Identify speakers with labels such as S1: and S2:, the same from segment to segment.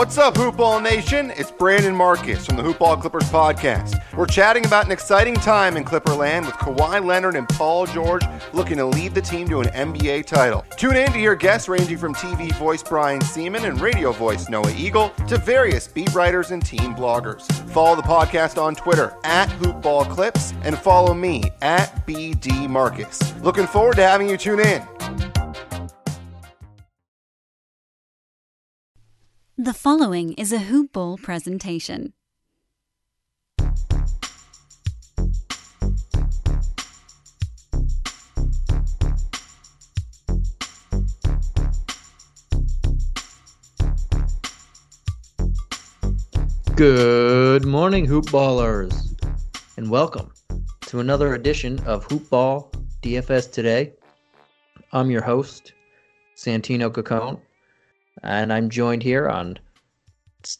S1: What's up, Hoopball Nation? It's Brandon Marcus from the Hoopball Clippers podcast. We're chatting about an exciting time in Clipperland with Kawhi Leonard and Paul George looking to lead the team to an NBA title. Tune in to hear guests ranging from TV voice Brian Sieman and radio voice Noah Eagle to various beat writers and team bloggers. Follow the podcast on Twitter at Hoopball Clips and follow me at BD Marcus. Looking forward to having you tune in.
S2: The following is a Hoop Ball presentation.
S3: Good morning, hoop ballers, and welcome to another edition of Hoop Ball DFS Today. I'm your host, Santino Cacone, and I'm joined here on S-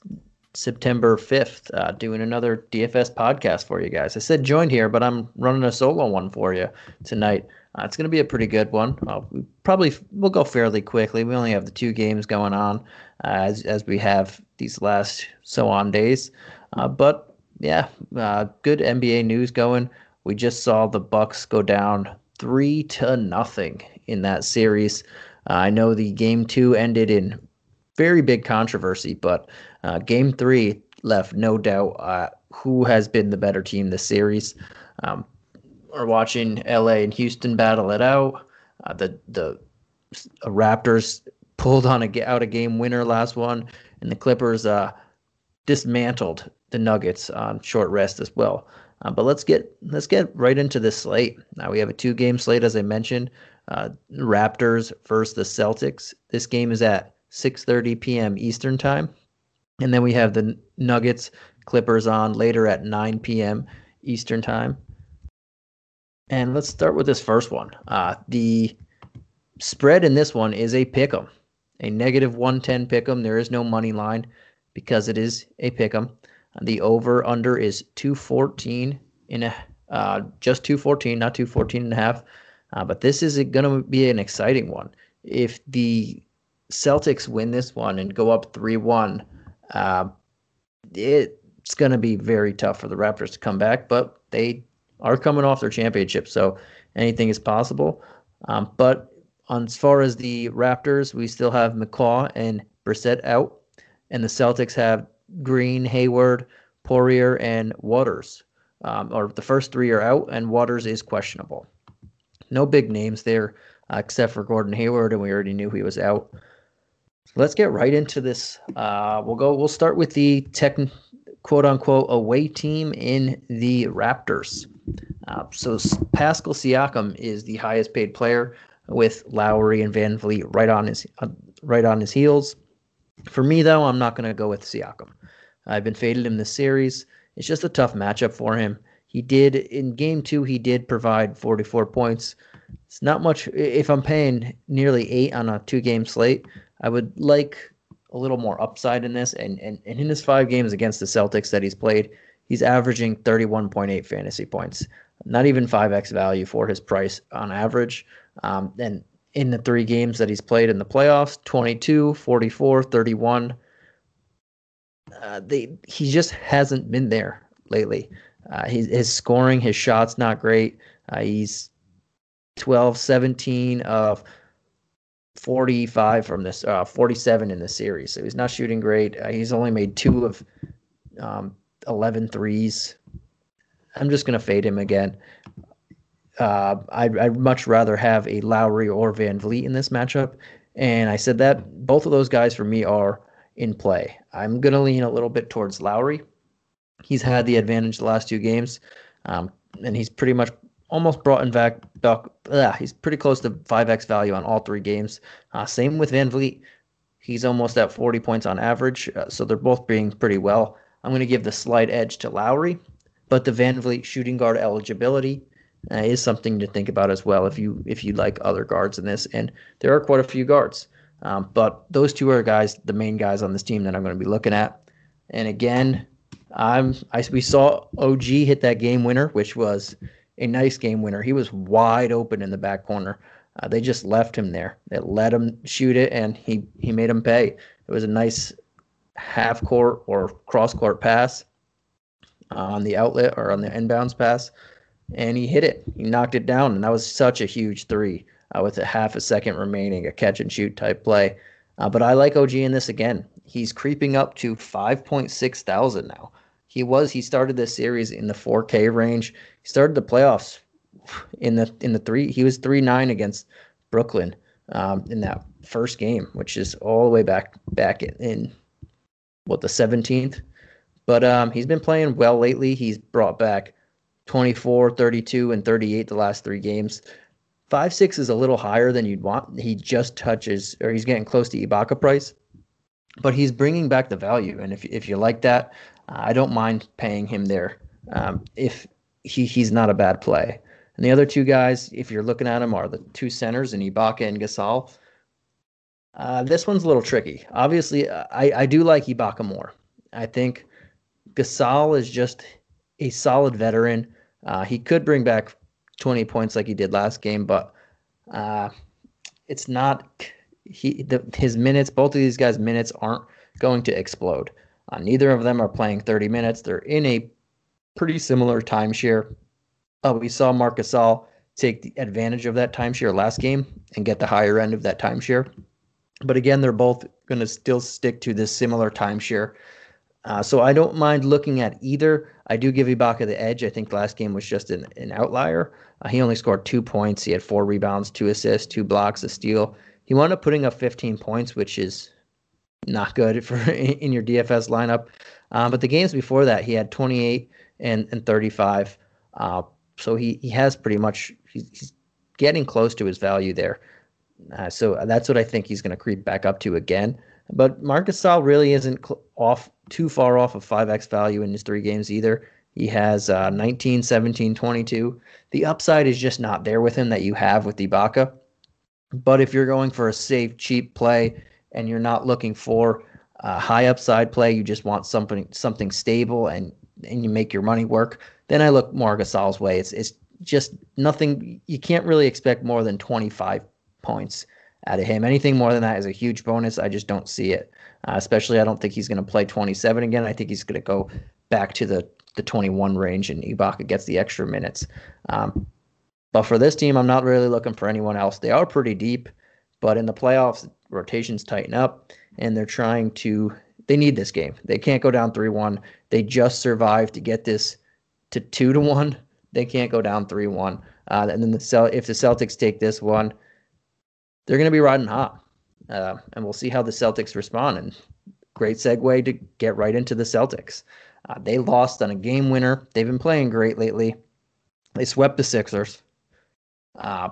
S3: September 5th, uh, doing another DFS podcast for you guys. I said joined here, but I'm running a solo one for you tonight. Uh, it's going to be a pretty good one. Uh, we probably we'll go fairly quickly. We only have the two games going on uh, as as we have these last so on days, uh, but yeah, uh, good NBA news going. We just saw the Bucks go down three to nothing in that series. I know the game two ended in very big controversy, but uh, game three left no doubt uh, who has been the better team this series. Um, we're watching LA and Houston battle it out. Uh, the the Raptors pulled on a out a game winner last one, and the Clippers uh, dismantled the Nuggets on short rest as well. Uh, but let's get let's get right into this slate. Now we have a two game slate as I mentioned. Uh, Raptors versus the Celtics. This game is at 6:30 p.m. Eastern time, and then we have the Nuggets Clippers on later at 9 p.m. Eastern time. And let's start with this first one. Uh, the spread in this one is a pick 'em, a negative 110 pick 'em. There is no money line because it is a pick 'em. The over under is 214 in a uh, just 214, not 214 and a half. Uh, but this is going to be an exciting one. If the Celtics win this one and go up 3 1, uh, it's going to be very tough for the Raptors to come back, but they are coming off their championship, so anything is possible. Um, but on, as far as the Raptors, we still have McCaw and Brissett out, and the Celtics have Green, Hayward, Poirier, and Waters. Um, or the first three are out, and Waters is questionable. No big names there, uh, except for Gordon Hayward, and we already knew he was out. Let's get right into this. Uh, we'll go. We'll start with the tech, quote unquote, away team in the Raptors. Uh, so Pascal Siakam is the highest paid player, with Lowry and VanVleet right on his uh, right on his heels. For me, though, I'm not going to go with Siakam. I've been faded in this series. It's just a tough matchup for him. He did in game two. He did provide 44 points. It's not much. If I'm paying nearly eight on a two-game slate, I would like a little more upside in this. And, and, and in his five games against the Celtics that he's played, he's averaging 31.8 fantasy points. Not even 5x value for his price on average. Um, and in the three games that he's played in the playoffs 22, 44, 31. Uh, they, he just hasn't been there lately. Uh, his, his scoring, his shots, not great. Uh, he's 12, 17 of 45 from this, uh, 47 in the series. So he's not shooting great. Uh, he's only made two of um, 11 threes. I'm just going to fade him again. Uh, I'd, I'd much rather have a Lowry or VanVleet in this matchup. And I said that both of those guys for me are in play. I'm going to lean a little bit towards Lowry. He's had the advantage the last two games, um, and he's pretty much almost brought in back. back uh, he's pretty close to 5x value on all three games. Uh, same with VanVleet. He's almost at 40 points on average, uh, so they're both being pretty well. I'm going to give the slight edge to Lowry, but the VanVleet shooting guard eligibility uh, is something to think about as well if you if you like other guards in this. And there are quite a few guards, um, but those two are guys, the main guys on this team that I'm going to be looking at. And again, I'm I we saw OG hit that game winner, which was a nice game winner. He was wide open in the back corner. Uh, they just left him there. They let him shoot it, and he he made him pay. It was a nice half court or cross court pass on the outlet or on the inbounds pass, and he hit it. He knocked it down, and that was such a huge three uh, with a half a second remaining, a catch and shoot type play. Uh, but I like OG in this again. He's creeping up to 5.6 thousand now. He was he started this series in the 4K range. He started the playoffs in the in the three. He was three nine against Brooklyn um, in that first game, which is all the way back back in, in what the 17th. But um, he's been playing well lately. He's brought back 24, 32, and 38 the last three games. Five six is a little higher than you'd want. He just touches, or he's getting close to Ibaka price, but he's bringing back the value. And if if you like that, I don't mind paying him there. Um, if he he's not a bad play. And the other two guys, if you're looking at them, are the two centers in Ibaka and Gasol. Uh, this one's a little tricky. Obviously, I, I do like Ibaka more. I think Gasol is just a solid veteran. Uh, he could bring back 20 points like he did last game, but uh, it's not he the, his minutes. Both of these guys' minutes aren't going to explode. Uh, neither of them are playing 30 minutes. They're in a pretty similar timeshare. Uh, we saw Marc All take the advantage of that timeshare last game and get the higher end of that timeshare. But again, they're both going to still stick to this similar timeshare. Uh, so I don't mind looking at either. I do give Ibaka the edge. I think last game was just an, an outlier. Uh, he only scored two points. He had four rebounds, two assists, two blocks, a steal. He wound up putting up 15 points, which is not good for in your DFS lineup. Um, but the games before that, he had 28 and, and 35. Uh, so he, he has pretty much, he's, he's getting close to his value there. Uh, so that's what I think he's going to creep back up to again. But Marcus Gasol really isn't cl- off too far off of 5x value in his three games either. He has uh, 19, 17, 22. The upside is just not there with him that you have with Ibaka. But if you're going for a safe, cheap play and you're not looking for a high upside play, you just want something something stable and and you make your money work, then I look more Gasol's way. It's it's just nothing. You can't really expect more than 25 points out of him. Anything more than that is a huge bonus. I just don't see it. Uh, especially, I don't think he's going to play 27 again. I think he's going to go back to the the 21 range, and Ibaka gets the extra minutes. Um, but for this team, I'm not really looking for anyone else. They are pretty deep, but in the playoffs, rotations tighten up, and they're trying to. They need this game. They can't go down three one. They just survived to get this to two to one. They can't go down three one. Uh, and then the Cel- if the Celtics take this one, they're going to be riding hot. Uh, and we'll see how the Celtics respond. And great segue to get right into the Celtics. Uh, they lost on a game winner. They've been playing great lately. They swept the Sixers. Uh,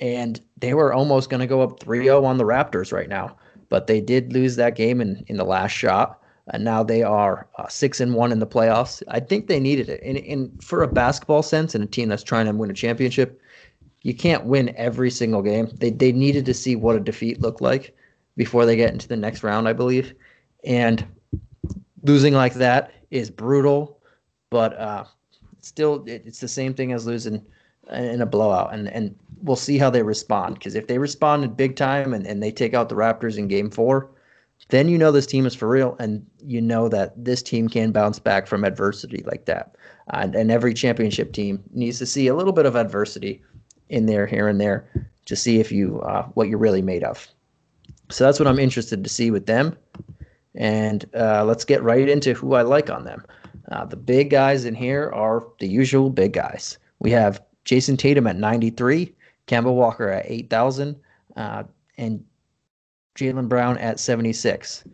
S3: and they were almost going to go up 3 0 on the Raptors right now. But they did lose that game in, in the last shot. And now they are uh, six and one in the playoffs. I think they needed it. And, and for a basketball sense, and a team that's trying to win a championship, you can't win every single game. They they needed to see what a defeat looked like before they get into the next round, I believe. And losing like that is brutal, but uh, still, it, it's the same thing as losing in a blowout. And and we'll see how they respond. Because if they responded big time and, and they take out the Raptors in Game Four, then you know this team is for real, and you know that this team can bounce back from adversity like that. And, and every championship team needs to see a little bit of adversity in there here and there to see if you uh, what you're really made of. So that's what I'm interested to see with them. And uh, let's get right into who I like on them. Uh, the big guys in here are the usual big guys. We have Jayson Tatum at 93, Kemba Walker at 8,000, uh, and Jaylen Brown at 76.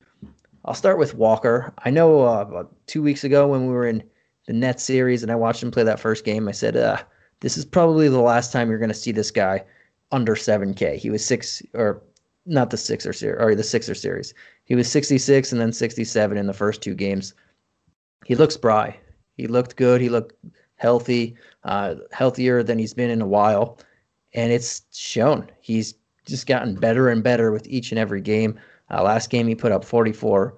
S3: I'll start with Walker. I know uh, two weeks ago when we were in the Nets series and I watched him play that first game, I said, uh, this is probably the last time you're going to see this guy under 7K. He was six or not the Sixer series or the Sixer series. He was 66 and then 67 in the first two games. He looks spry. He looked good. He looked healthy, uh, healthier than he's been in a while, and it's shown. He's just gotten better and better with each and every game. Uh, last game he put up 44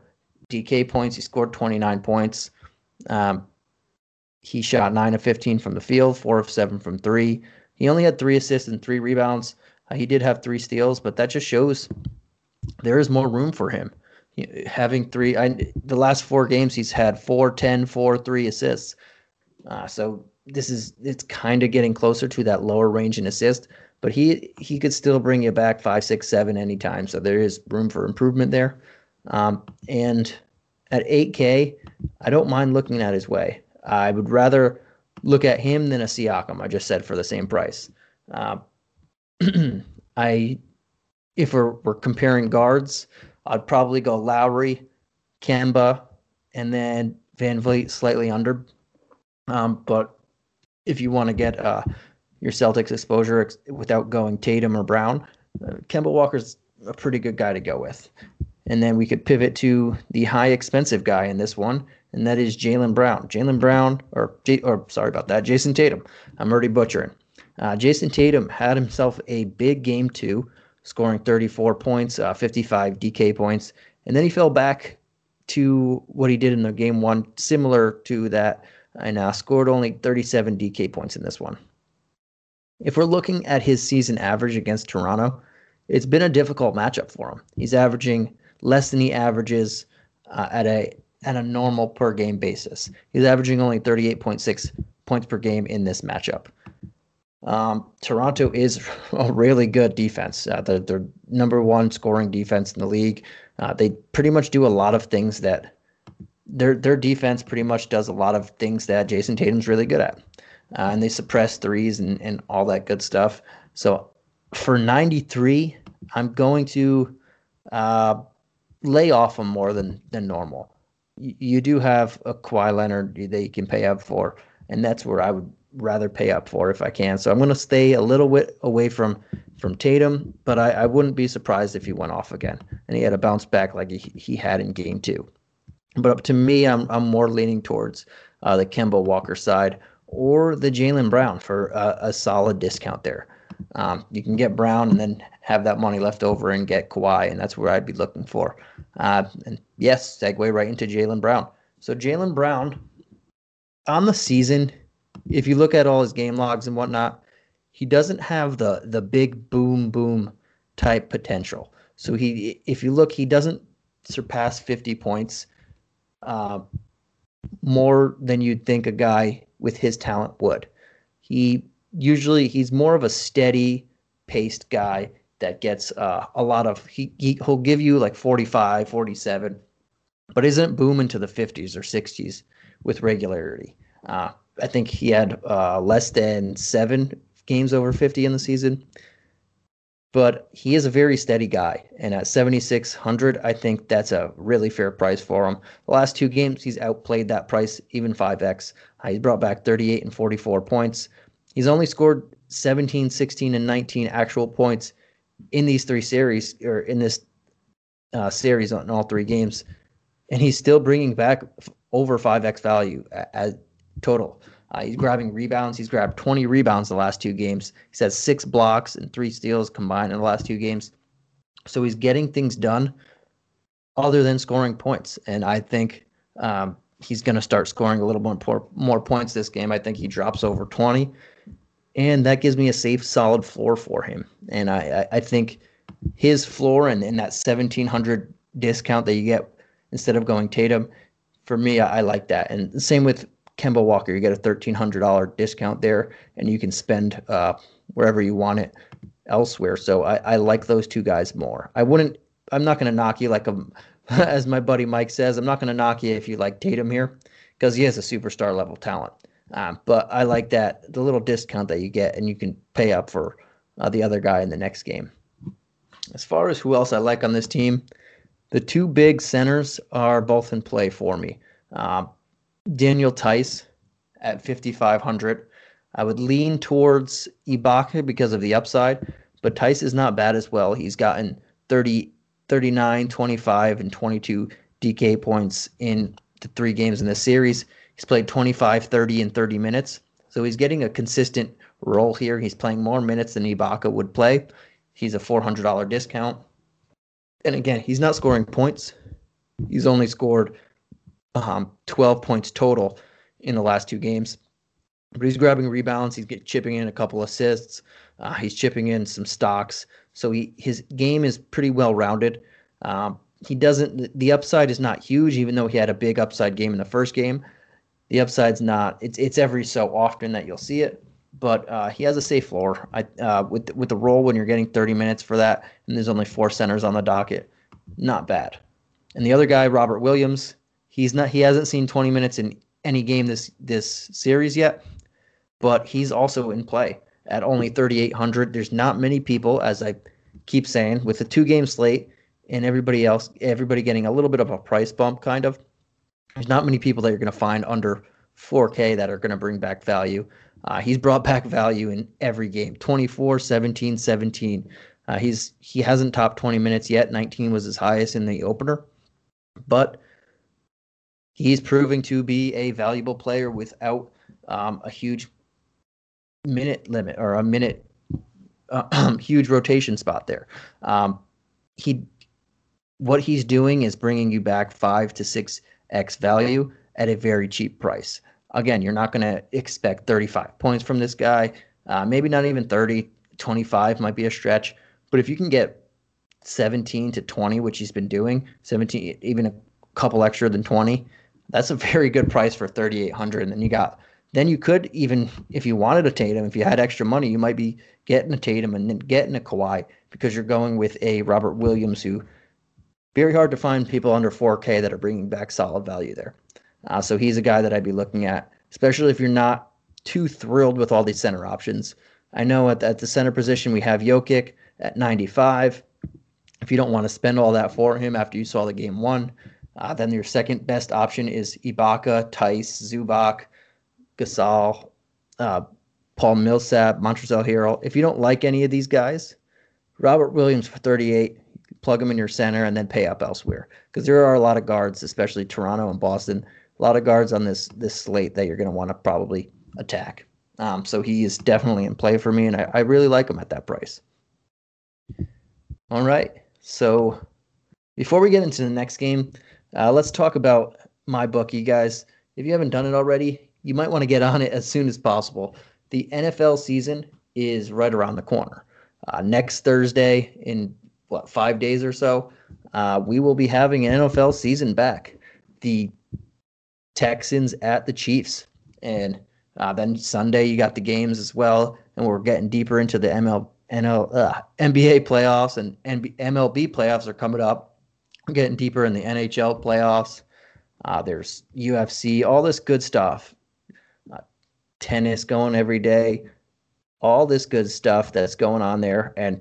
S3: DK points. He scored 29 points. Um, he shot 9 of 15 from the field, 4 of 7 from 3. He only had 3 assists and 3 rebounds. Uh, he did have 3 steals, but that just shows there is more room for him having three. I, the last four games, he's had four, 10, four, three assists. Uh, so this is it's kind of getting closer to that lower range in assist, but he he could still bring you back five, six, seven anytime. So there is room for improvement there. Um, and at 8K, I don't mind looking at his way. I would rather look at him than a Siakam. I just said for the same price. Uh, I, if we're, we're comparing guards, I'd probably go Lowry, Kemba, and then Van VanVleet slightly under. Um, but if you want to get uh, your Celtics exposure ex- without going Tatum or Brown, uh, Kemba Walker's a pretty good guy to go with. And then we could pivot to the high expensive guy in this one, and that is Jaylen Brown. Jaylen Brown, or or sorry about that, Jayson Tatum. I'm already butchering. Uh, Jayson Tatum had himself a big game too, scoring 34 points, uh, 55 DK points, and then he fell back to what he did in the game one, similar to that, and uh, scored only 37 DK points in this one. If we're looking at his season average against Toronto, it's been a difficult matchup for him. He's averaging less than he averages uh, at a at a normal per game basis. He's averaging only 38.6 points per game in this matchup. Um, Toronto is a really good defense. Uh, they're, they're, number one scoring defense in the league. Uh, they pretty much do a lot of things that their their defense pretty much does a lot of things that Jayson Tatum's really good at, uh, and they suppress threes and, and all that good stuff. So for 93, I'm going to uh, lay off him more than than normal. You, you do have a Kawhi Leonard that you can pay up for, and that's where I would rather pay up for if I can. So I'm going to stay a little bit away from from Tatum, but I, I wouldn't be surprised if he went off again and he had a bounce back like he, he had in Game Two. But up to me, I'm I'm more leaning towards uh, the Kemba Walker side or the Jaylen Brown for a, a solid discount there. Um, you can get Brown and then have that money left over and get Kawhi, and that's where I'd be looking for. Uh, and yes, segue right into Jaylen Brown. So Jaylen Brown on the season, if you look at all his game logs and whatnot, he doesn't have the the big boom boom type potential. So he, if you look, he doesn't surpass 50 points uh, more than you'd think a guy with his talent would. He usually he's more of a steady paced guy that gets uh, a lot of he, he he'll give you like 45 47 but isn't booming to the 50s or 60s with regularity uh, i think he had uh, less than seven games over 50 in the season but he is a very steady guy and at 7600 i think that's a really fair price for him. The last two games he's outplayed that price even 5x uh, he's brought back 38 and 44 points. He's only scored 17 16 and 19 actual points in these three series or in this uh, series on all three games, and he's still bringing back over five x value as total. Uh, he's grabbing rebounds. He's grabbed 20 rebounds the last two games. He's had six blocks and three steals combined in the last two games. So he's getting things done other than scoring points. And I think um, he's going to start scoring a little more, more points this game. I think he drops over 20 and that gives me a safe, solid floor for him. And I, I, think his floor and, and that 1700 discount that you get instead of going Tatum, for me, I, I like that. And same with Kemba Walker, you get a $1,300 discount there, and you can spend uh, wherever you want it elsewhere. So I, I like those two guys more. I wouldn't. I'm not going to knock you like a, as my buddy Mike says. I'm not going to knock you if you like Tatum here, because he has a superstar level talent. Um, but I like that the little discount that you get, and you can pay up for uh, the other guy in the next game. As far as who else I like on this team, the two big centers are both in play for me. Uh, Daniel Theis at 5,500. I would lean towards Ibaka because of the upside, but Theis is not bad as well. He's gotten 30, 39, 25, and 22 DK points in the three games in this series. He's played 25, 30, and 30 minutes. So he's getting a consistent role here. He's playing more minutes than Ibaka would play. He's a $400 discount. And again, he's not scoring points. He's only scored um, 12 points total in the last two games. But he's grabbing rebounds. He's chipping in a couple assists. Uh, he's chipping in some stocks. So he his game is pretty well rounded. Um, he doesn't. The upside is not huge, even though he had a big upside game in the first game. The upside's not. It's it's every so often that you'll see it, but uh, he has a safe floor. I uh, with with the role when you're getting 30 minutes for that, and there's only four centers on the docket, not bad. And the other guy, Robert Williams, he's not. He hasn't seen 20 minutes in any game this this series yet, but he's also in play at only 3,800. There's not many people, as I keep saying, with a two game slate and everybody else, everybody getting a little bit of a price bump, kind of. There's not many people that you're going to find under 4K that are going to bring back value. Uh, he's brought back value in every game 24, 17, 17. Uh, he's he hasn't topped 20 minutes yet. 19 was his highest in the opener, but he's proving to be a valuable player without um, a huge minute limit or a minute uh, huge rotation spot there. Um, he what he's doing is bringing you back five to six x value at a very cheap price. Again, you're not going to expect 35 points from this guy. Uh, maybe not even 30. 25 might be a stretch. But if you can get 17 to 20, which he's been doing, 17, even a couple extra than 20, that's a very good price for 3,800. And then you got then you could even, if you wanted a Tatum, if you had extra money, you might be getting a Tatum and then getting a Kawhi because you're going with a Robert Williams who very hard to find people under 4K that are bringing back solid value there. Uh, so he's a guy that I'd be looking at, especially if you're not too thrilled with all these center options. I know at, at the center position we have Jokic at 95. If you don't want to spend all that for him after you saw the game one, uh, then your second best option is Ibaka, Theis, Zubac, Gasol, uh, Paul Millsap, Montrezl Harrell. If you don't like any of these guys, Robert Williams for 38, plug him in your center and then pay up elsewhere because there are a lot of guards, especially Toronto and Boston, a lot of guards on this this slate that you're going to want to probably attack. Um, so he is definitely in play for me, and I, I really like him at that price. All right, so before we get into the next game, uh, let's talk about MyBookie, guys. If you haven't done it already, you might want to get on it as soon as possible. The NFL season is right around the corner. Uh, next Thursday, in what five days or so, uh, we will be having an NFL season back. The Texans at the Chiefs, and uh, then Sunday you got the games as well, and we're getting deeper into the ML, NL, uh, NBA playoffs and NB, MLB playoffs are coming up. Getting deeper in the NHL playoffs. Uh, there's UFC, all this good stuff tennis going every day, all this good stuff that's going on there. And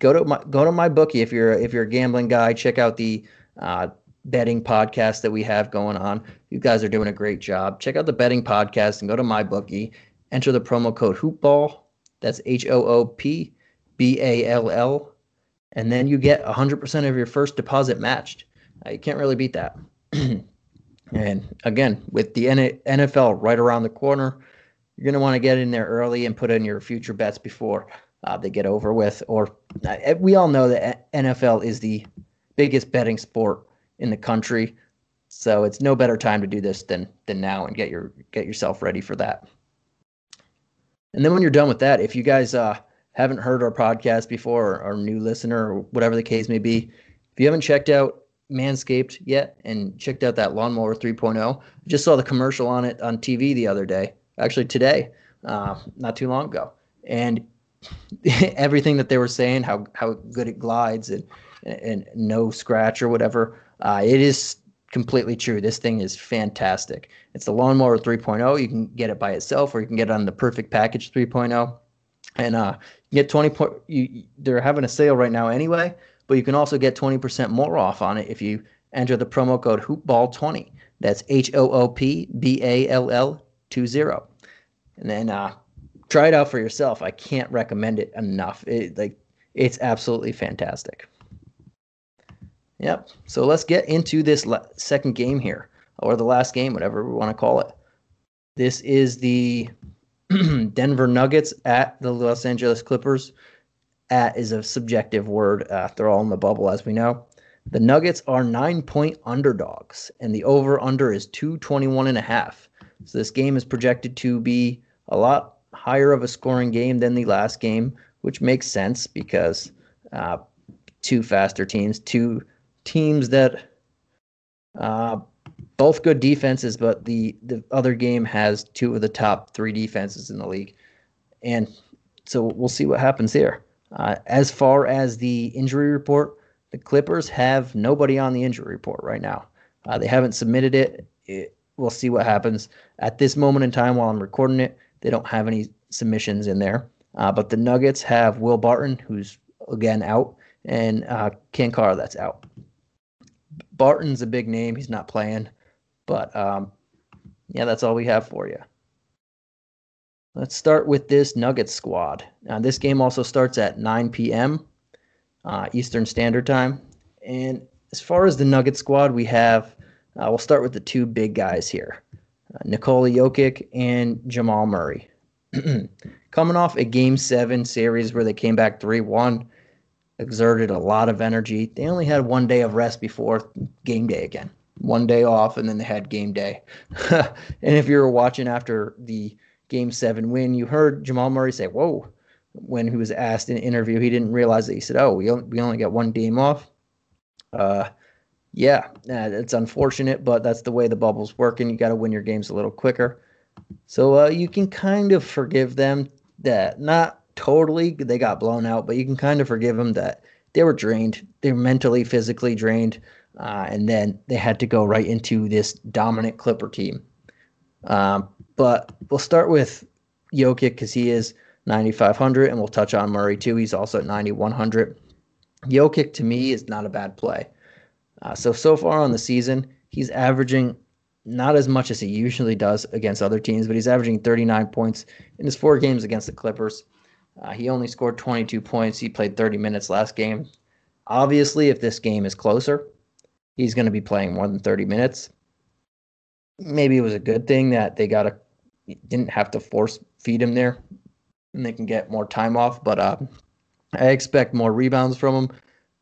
S3: go to my go to MyBookie if you're if you're a gambling guy. Check out the uh, betting podcast that we have going on. You guys are doing a great job. Check out the betting podcast and go to MyBookie. Enter the promo code Hoopball. That's H O O P B A L L, and then you get 100% of your first deposit matched. Uh, you can't really beat that. and again, with the NFL right around the corner, you're going to want to get in there early and put in your future bets before uh, they get over with. Or uh, we all know that NFL is the biggest betting sport in the country, so it's no better time to do this than than now and get your get yourself ready for that. And then when you're done with that, if you guys uh, haven't heard our podcast before or, or new listener or whatever the case may be, if you haven't checked out Manscaped yet and checked out that lawnmower 3.0, I just saw the commercial on it on TV the other day actually today, uh, not too long ago, and everything that they were saying, how how good it glides and and no scratch or whatever, uh, it is completely true. This thing is fantastic. It's the lawnmower 3.0. You can get it by itself, or you can get it on the perfect package 3.0, and uh, get 20. Po- you, they're having a sale right now anyway, but you can also get 20% more off on it if you enter the promo code Hoopball20. That's H O O P B A L L 20 and then uh, try it out for yourself. I can't recommend it enough. It like it's absolutely fantastic. Yep. So let's get into this le- second game here, or the last game, whatever we want to call it. This is the Denver Nuggets at the Los Angeles Clippers. At is a subjective word. Uh, they're all in the bubble, as we know. The Nuggets are nine point underdogs, and the over under is 221 and a half. So this game is projected to be a lot higher of a scoring game than the last game, which makes sense because uh, two faster teams, two teams that uh, both good defenses, but the the other game has two of the top three defenses in the league, and so we'll see what happens here. Uh, as far as the injury report, the Clippers have nobody on the injury report right now. Uh, they haven't submitted it. it. We'll see what happens. At this moment in time, while I'm recording it, they don't have any submissions in there. Uh, but the Nuggets have Will Barton, who's again out, and uh, Cancar that's out. Barton's a big name. He's not playing. But um, yeah, that's all we have for you. Let's start with this Nuggets squad. Now, this game also starts at 9 p.m. Uh, Eastern Standard Time. And as far as the Nuggets squad, we have, uh, we'll start with the two big guys here uh, Nikola Jokic and Jamal Murray. Coming off a game seven series where they came back 3 1, exerted a lot of energy. They only had one day of rest before game day again. One day off, and then they had game day. and if you were watching after the game seven win, you heard Jamal Murray say, Whoa, when he was asked in an interview, he didn't realize that he said, Oh, we only, we only get one game off. Uh, yeah, it's unfortunate, but that's the way the bubble's working. You got to win your games a little quicker. So uh, you can kind of forgive them that not totally they got blown out, but you can kind of forgive them that they were drained. They were mentally, physically drained, uh, and then they had to go right into this dominant Clipper team. Um, but we'll start with Jokic because he is 9,500, and we'll touch on Murray too. He's also at 9,100. Jokic to me is not a bad play. Uh, so so far on the season, he's averaging not as much as he usually does against other teams, but he's averaging 39 points in his four games against the Clippers. Uh, he only scored 22 points. He played 30 minutes last game. Obviously, if this game is closer, he's going to be playing more than 30 minutes. Maybe it was a good thing that they got a didn't have to force feed him there, and they can get more time off. But uh, I expect more rebounds from him.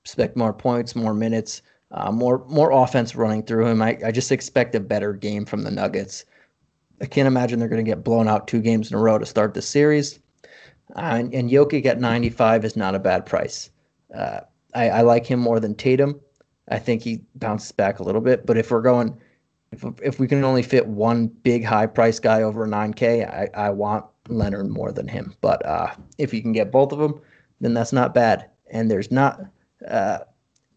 S3: Expect more points, more minutes, uh, more more offense running through him. I, I just expect a better game from the Nuggets. I can't imagine they're going to get blown out two games in a row to start the series. Uh, and, and Jokic at 95 is not a bad price. Uh, I, I, like him more than Tatum. I think he bounces back a little bit. But if we're going, if, if we can only fit one big high price guy over 9K, I, I want Leonard more than him. But uh, if you can get both of them, then that's not bad. And there's not uh,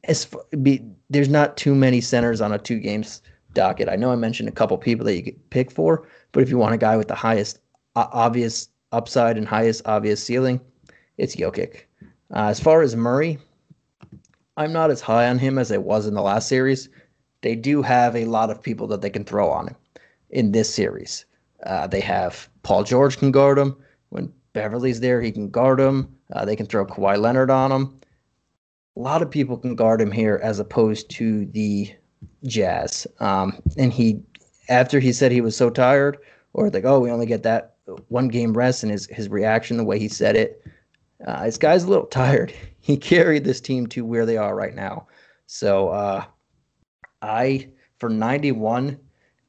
S3: as be, there's not too many centers on a two games docket. I know I mentioned a couple people that you could pick for, but if you want a guy with the highest uh, obvious upside and highest obvious ceiling, it's Jokic. Uh, as far as Murray, I'm not as high on him as I was in the last series. They do have a lot of people that they can throw on him in this series. Uh, they have Paul George can guard him. When Beverley's there, he can guard him. Uh, they can throw Kawhi Leonard on him. A lot of people can guard him here as opposed to the Jazz. Um, and he, after he said he was so tired, or like, oh, we only get that one game rest and his his reaction, the way he said it. Uh, this guy's a little tired. He carried this team to where they are right now. So uh, I for 91,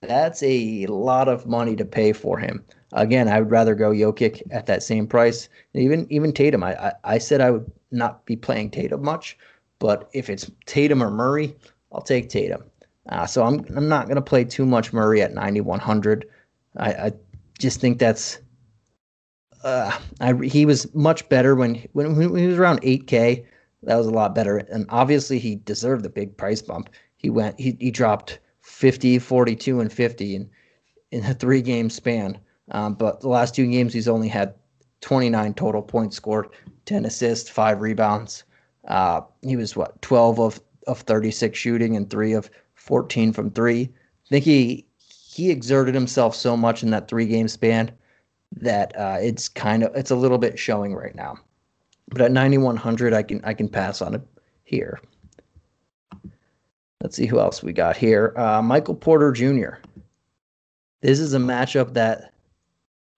S3: that's a lot of money to pay for him. Again, I would rather go Jokic at that same price. Even even Tatum, I, I, I said I would not be playing Tatum much, but if it's Tatum or Murray, I'll take Tatum. Uh, so I'm I'm not going to play too much Murray at 9100. I, I just think that's uh, I, he was much better when, when when he was around 8K. That was a lot better, and obviously he deserved the big price bump. He went he he dropped 50, 42, and 50 in in a three game span. Um, but the last two games he's only had 29 total points scored, 10 assists, five rebounds. Uh, he was what 12 of of 36 shooting and three of 14 from three. I think he he exerted himself so much in that three game span that uh, it's kind of it's a little bit showing right now. But at 9100, I can I can pass on it here. Let's see who else we got here. Uh, Michael Porter Jr. This is a matchup that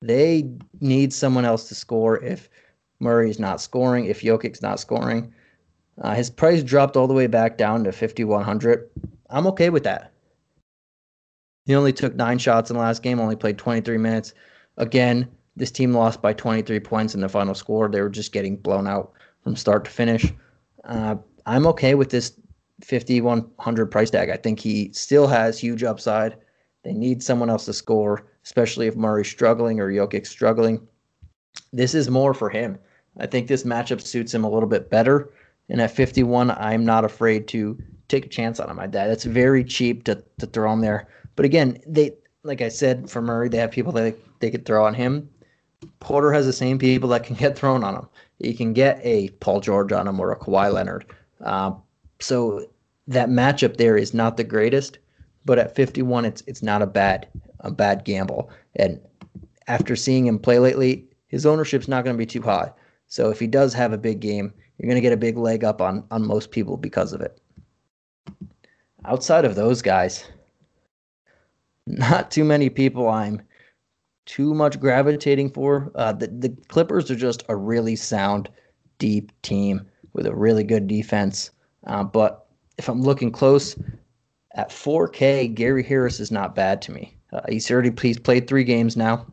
S3: they need someone else to score if Murray's not scoring, if Jokic's not scoring. Uh, his price dropped all the way back down to 5100. I'm okay with that. He only took nine shots in the last game, only played 23 minutes. Again, this team lost by 23 points in the final score. They were just getting blown out from start to finish. Uh, I'm okay with this 5100 price tag. I think he still has huge upside. They need someone else to score, especially if Murray's struggling or Jokic struggling. This is more for him. I think this matchup suits him a little bit better. And at 51, I'm not afraid to take a chance on him. I, that's very cheap to, to throw him there. But again, they like I said for Murray, they have people that they could throw on him. Porter has the same people that can get thrown on him. You can get a Paul George on him or a Kawhi Leonard. Uh, so that matchup there is not the greatest, but at 51, it's it's not a bad a bad gamble. And after seeing him play lately, his ownership's not going to be too high. So if he does have a big game, you're going to get a big leg up on on most people because of it. Outside of those guys, not too many people I'm too much gravitating for. Uh, the the Clippers are just a really sound, deep team with a really good defense. Uh, but if I'm looking close at 4K, Gary Harris is not bad to me. Uh, he's already he's played three games now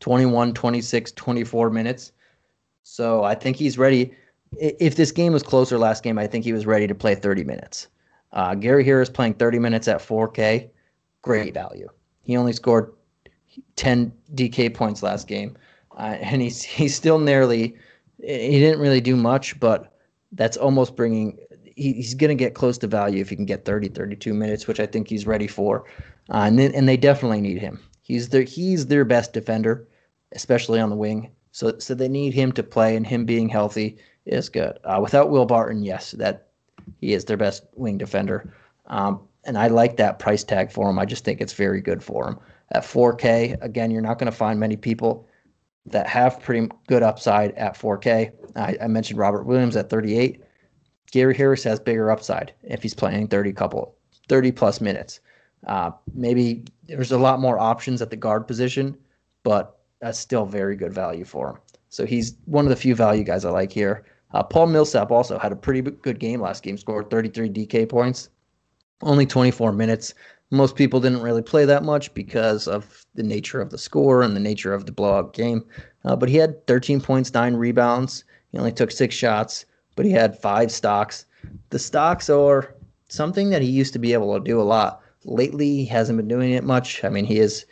S3: 21, 26, 24 minutes. So I think he's ready. If this game was closer last game, I think he was ready to play 30 minutes. Uh, Gary Harris playing 30 minutes at 4K, great value. He only scored 10 DK points last game, uh, and he's he's still nearly. He didn't really do much, but that's almost bringing. He, he's going to get close to value if he can get 30, 32 minutes, which I think he's ready for, uh, and then, and they definitely need him. He's their he's their best defender, especially on the wing. So so they need him to play, and him being healthy is good. Uh, without Will Barton, yes, that he is their best wing defender. Um, and I like that price tag for him. I just think it's very good for him. At 4K, again, you're not going to find many people that have pretty good upside at 4K. I, I, mentioned Robert Williams at 38. Gary Harris has bigger upside if he's playing 30 couple 30 plus minutes. Uh, maybe there's a lot more options at the guard position, but that's still very good value for him. So he's one of the few value guys I like here. Uh, Paul Millsap also had a pretty good game last game, scored 33 DK points, only 24 minutes. Most people didn't really play that much because of the nature of the score and the nature of the blowout game. Uh, but he had 13 points, nine rebounds. He only took six shots, but he had five stocks. The stocks are something that he used to be able to do a lot. Lately, he hasn't been doing it much. I mean, he is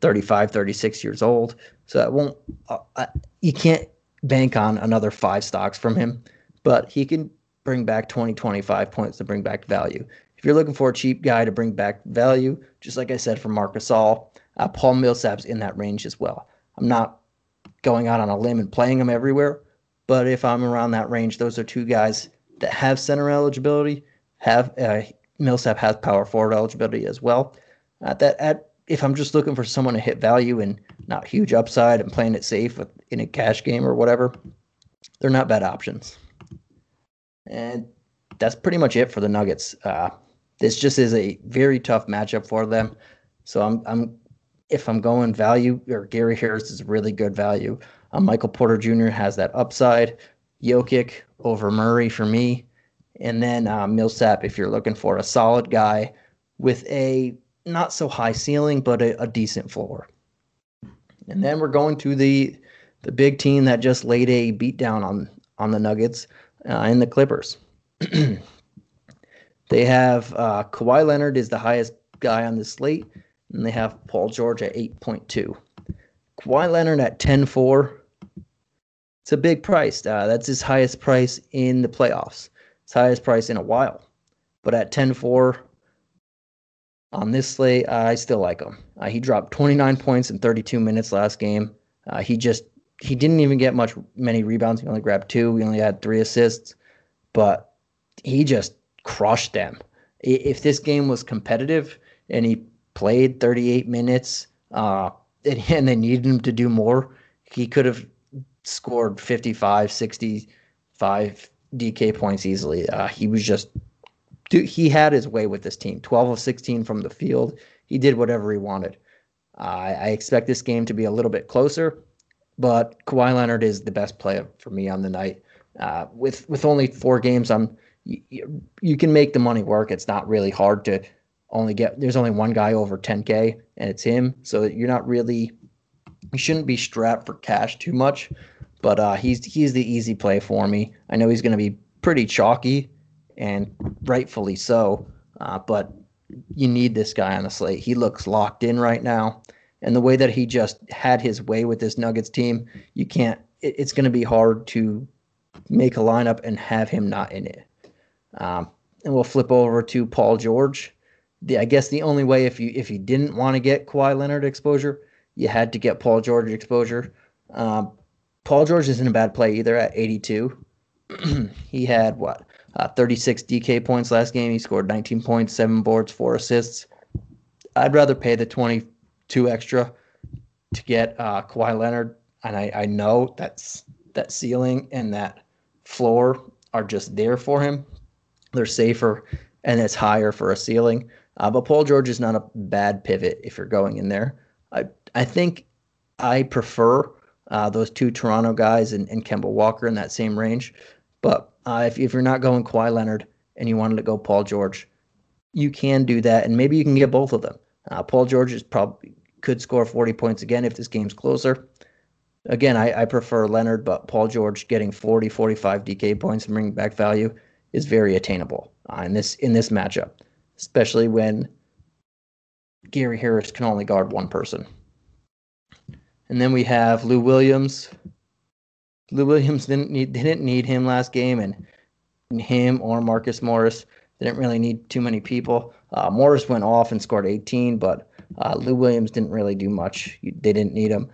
S3: 35, 36 years old. So it won't, uh, you can't bank on another five stocks from him, but he can bring back 20, 25 points to bring back value. If you're looking for a cheap guy to bring back value, just like I said for Marc Gasol, uh, Paul Millsap's in that range as well. I'm not going out on a limb and playing them everywhere, but if I'm around that range, those are two guys that have center eligibility. Have uh, Millsap has power forward eligibility as well. At that, at if I'm just looking for someone to hit value and not huge upside and playing it safe with, in a cash game or whatever, they're not bad options. And that's pretty much it for the Nuggets. Uh, this just is a very tough matchup for them. So I'm I'm if I'm going value or Gary Harris is really good value. Um, Michael Porter Jr. has that upside. Jokic over Murray for me, and then uh, Millsap if you're looking for a solid guy with a not so high ceiling but a, a decent floor. And then we're going to the the big team that just laid a beatdown on on the Nuggets uh, and the Clippers. They have uh, Kawhi Leonard is the highest guy on the slate, and they have Paul George at 8.2. Kawhi Leonard at 10.4. It's a big price. Uh, that's his highest price in the playoffs. His highest price in a while. But at 10.4 on this slate, I still like him. Uh, he dropped 29 points in 32 minutes last game. Uh, he just he didn't even get much many rebounds. He only grabbed two. He only had three assists, but he just crushed them. If this game was competitive and he played 38 minutes uh, and they needed him to do more, he could have scored 55, 65 DK points easily. Uh, he was just, dude, he had his way with this team 12 of 16 from the field. He did whatever he wanted. Uh, I expect this game to be a little bit closer, but Kawhi Leonard is the best player for me on the night. Uh, with with only four games, I'm you, you can make the money work. It's not really hard to only get. There's only one guy over 10k, and it's him. So you're not really. You shouldn't be strapped for cash too much, but uh, he's he's the easy play for me. I know he's going to be pretty chalky, and rightfully so. Uh, but you need this guy on the slate. He looks locked in right now. And the way that he just had his way with this Nuggets team, you can't, it, it's going to be hard to make a lineup and have him not in it. Um, and we'll flip over to Paul George. The, I guess the only way if you if you didn't want to get Kawhi Leonard exposure, you had to get Paul George exposure. Um, Paul George isn't a bad play either at 82. he had what uh, 36 DK points last game. He scored 19 points, seven boards, four assists. I'd rather pay the 22 extra to get uh, Kawhi Leonard, and I, I know that's that ceiling and that floor are just there for him. They're safer and it's higher for a ceiling. Uh, but Paul George is not a bad pivot if you're going in there. I I think I prefer uh, those two Toronto guys and, and Kemba Walker in that same range. But uh, if, if you're not going Kawhi Leonard and you wanted to go Paul George, you can do that, and maybe you can get both of them. Uh, Paul George is probably could score 40 points again if this game's closer. Again, I, I prefer Leonard, but Paul George getting 40, 45 DK points and bringing back value is very attainable uh, in this in this matchup, especially when Gary Harris can only guard one person. And then we have Lou Williams. Lou Williams didn't need didn't need him last game, and him or Marcus Morris didn't really need too many people. Uh, Morris went off and scored 18, but uh, Lou Williams didn't really do much. They didn't need him.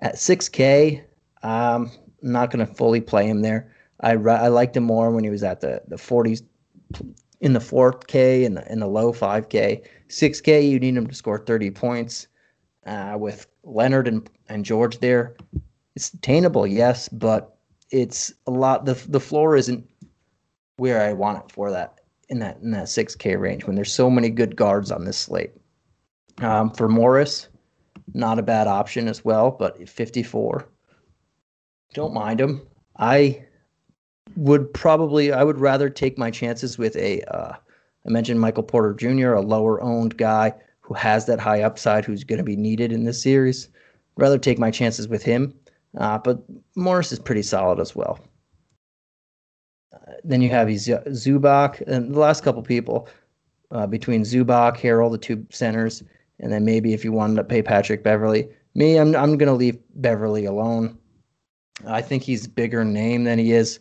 S3: At 6K, um, I'm not going to fully play him there. I I liked him more when he was at the the 40s, in the 4K and the, in the low 5K. 6K, you need him to score 30 points. Uh, with Leonard and, and George there, it's attainable, yes, but it's a lot. the The floor isn't where I want it for that in that in that 6K range when there's so many good guards on this slate. Um, for Morris, not a bad option as well, but 54. Don't mind him. I would probably I would rather take my chances with a uh, I mentioned Michael Porter Jr., a lower owned guy who has that high upside, who's going to be needed in this series. rather take my chances with him, uh, but Morris is pretty solid as well. Uh, then you have Zubac and the last couple people uh, between Zubac, Harrell, the two centers, and then maybe if you wanted to pay Patrick Beverley. Me, I'm I'm going to leave Beverley alone. I think he's bigger name than he is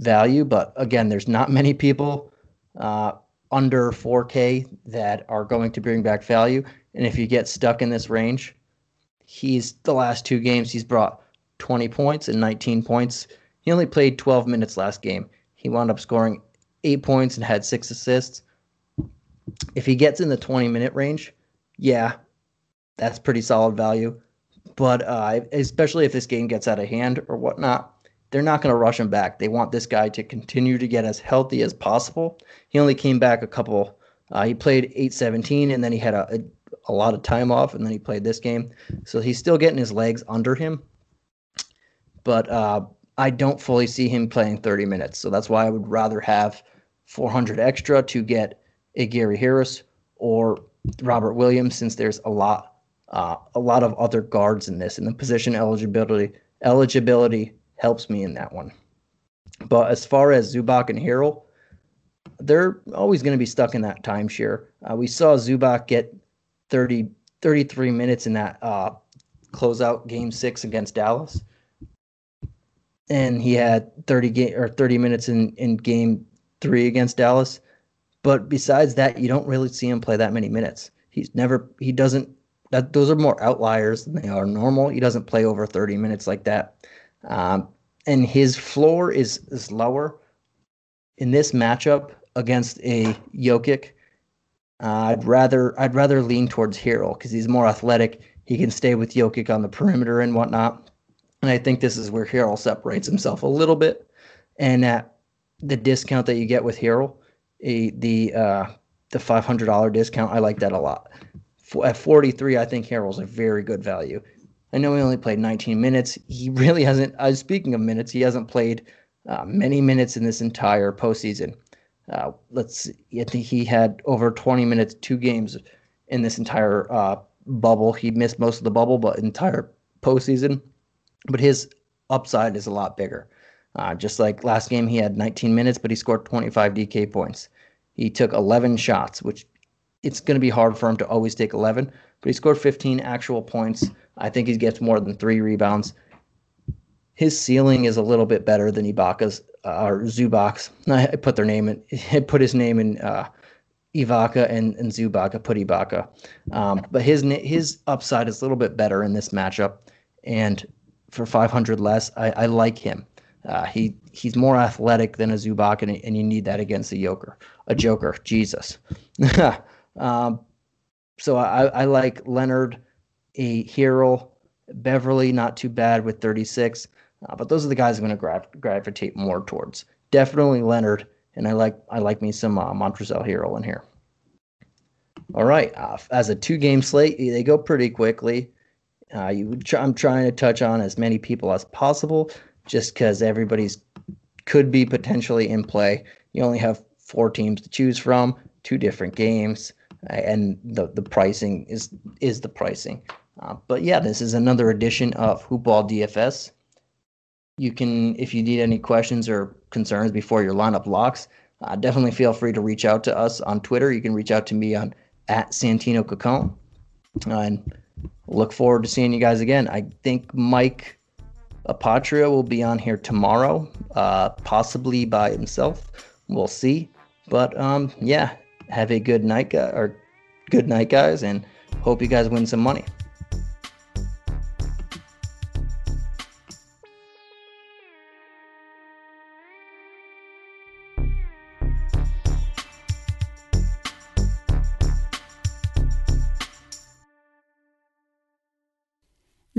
S3: value. But again, there's not many people uh, under 4K that are going to bring back value. And if you get stuck in this range, he's the last two games he's brought 20 points and 19 points. He only played 12 minutes last game. He wound up scoring eight points and had six assists. If he gets in the 20 minute range, yeah, that's pretty solid value. But uh, especially if this game gets out of hand or whatnot, they're not going to rush him back. They want this guy to continue to get as healthy as possible. He only came back a couple. Uh, he played 817 and then he had a, a, a, lot of time off and then he played this game. So he's still getting his legs under him. But uh, I don't fully see him playing 30 minutes. So that's why I would rather have 400 extra to get a Gary Harris or Robert Williams since there's a lot uh, a lot of other guards in this and the position eligibility eligibility helps me in that one. But as far as Zubac and Harrell, they're always going to be stuck in that timeshare. Uh, we saw Zubac get 30, 33 minutes in that uh, closeout game six against Dallas. And he had 30 game or 30 minutes in, in game three against Dallas. But besides that, you don't really see him play that many minutes. He's never he doesn't that those are more outliers than they are normal. He doesn't play over 30 minutes like that. Um, and his floor is, is lower in this matchup against a Jokic. Uh, I'd rather I'd rather lean towards Harrell because he's more athletic. He can stay with Jokic on the perimeter and whatnot. And I think this is where Harrell separates himself a little bit. And at the discount that you get with Harrell, a, the uh, the five hundred dollar discount, I like that a lot. At forty three, I think Harrell's a very good value. I know he only played 19 minutes. He really hasn't. Uh, speaking of minutes, he hasn't played uh, many minutes in this entire postseason. Uh, let's. I think he had over 20 minutes, two games in this entire uh, bubble. He missed most of the bubble, but entire postseason. But his upside is a lot bigger. Uh, just like last game, he had 19 minutes, but he scored 25 DK points. He took 11 shots, which it's going to be hard for him to always take 11, but he scored 15 actual points. I think he gets more than three rebounds. His ceiling is a little bit better than Ibaka's uh, or Zubac's. I put their name in, I put his name in uh, Ibaka and, and Zubac, put Ibaka. Um, but his his upside is a little bit better in this matchup. And for 500 less, I, I like him. Uh, he he's more athletic than a Zubac, and, and you need that against a Joker. A Joker, Jesus. um, so I, I like Leonard, a Harrell, Beverley, not too bad with 36. Uh, but those are the guys I'm going to gra- gravitate more towards. Definitely Leonard, and I like I like me some uh, Montrezl Harrell in here. All right, uh, as a two-game slate, they go pretty quickly. Uh, I'm trying to touch on as many people as possible, just because everybody's could be potentially in play. You only have four teams to choose from, two different games, and the the pricing is is the pricing. Uh, but yeah, this is another edition of Hoopball DFS. You can, if you need any questions or concerns before your lineup locks, uh, definitely feel free to reach out to us on Twitter. You can reach out to me on at Santino Cacone. Uh, and look forward to seeing you guys again. I think Mike Apotria will be on here tomorrow, uh, possibly by himself. We'll see. But um, yeah, have a good night, or good night, guys, and hope you guys win some money.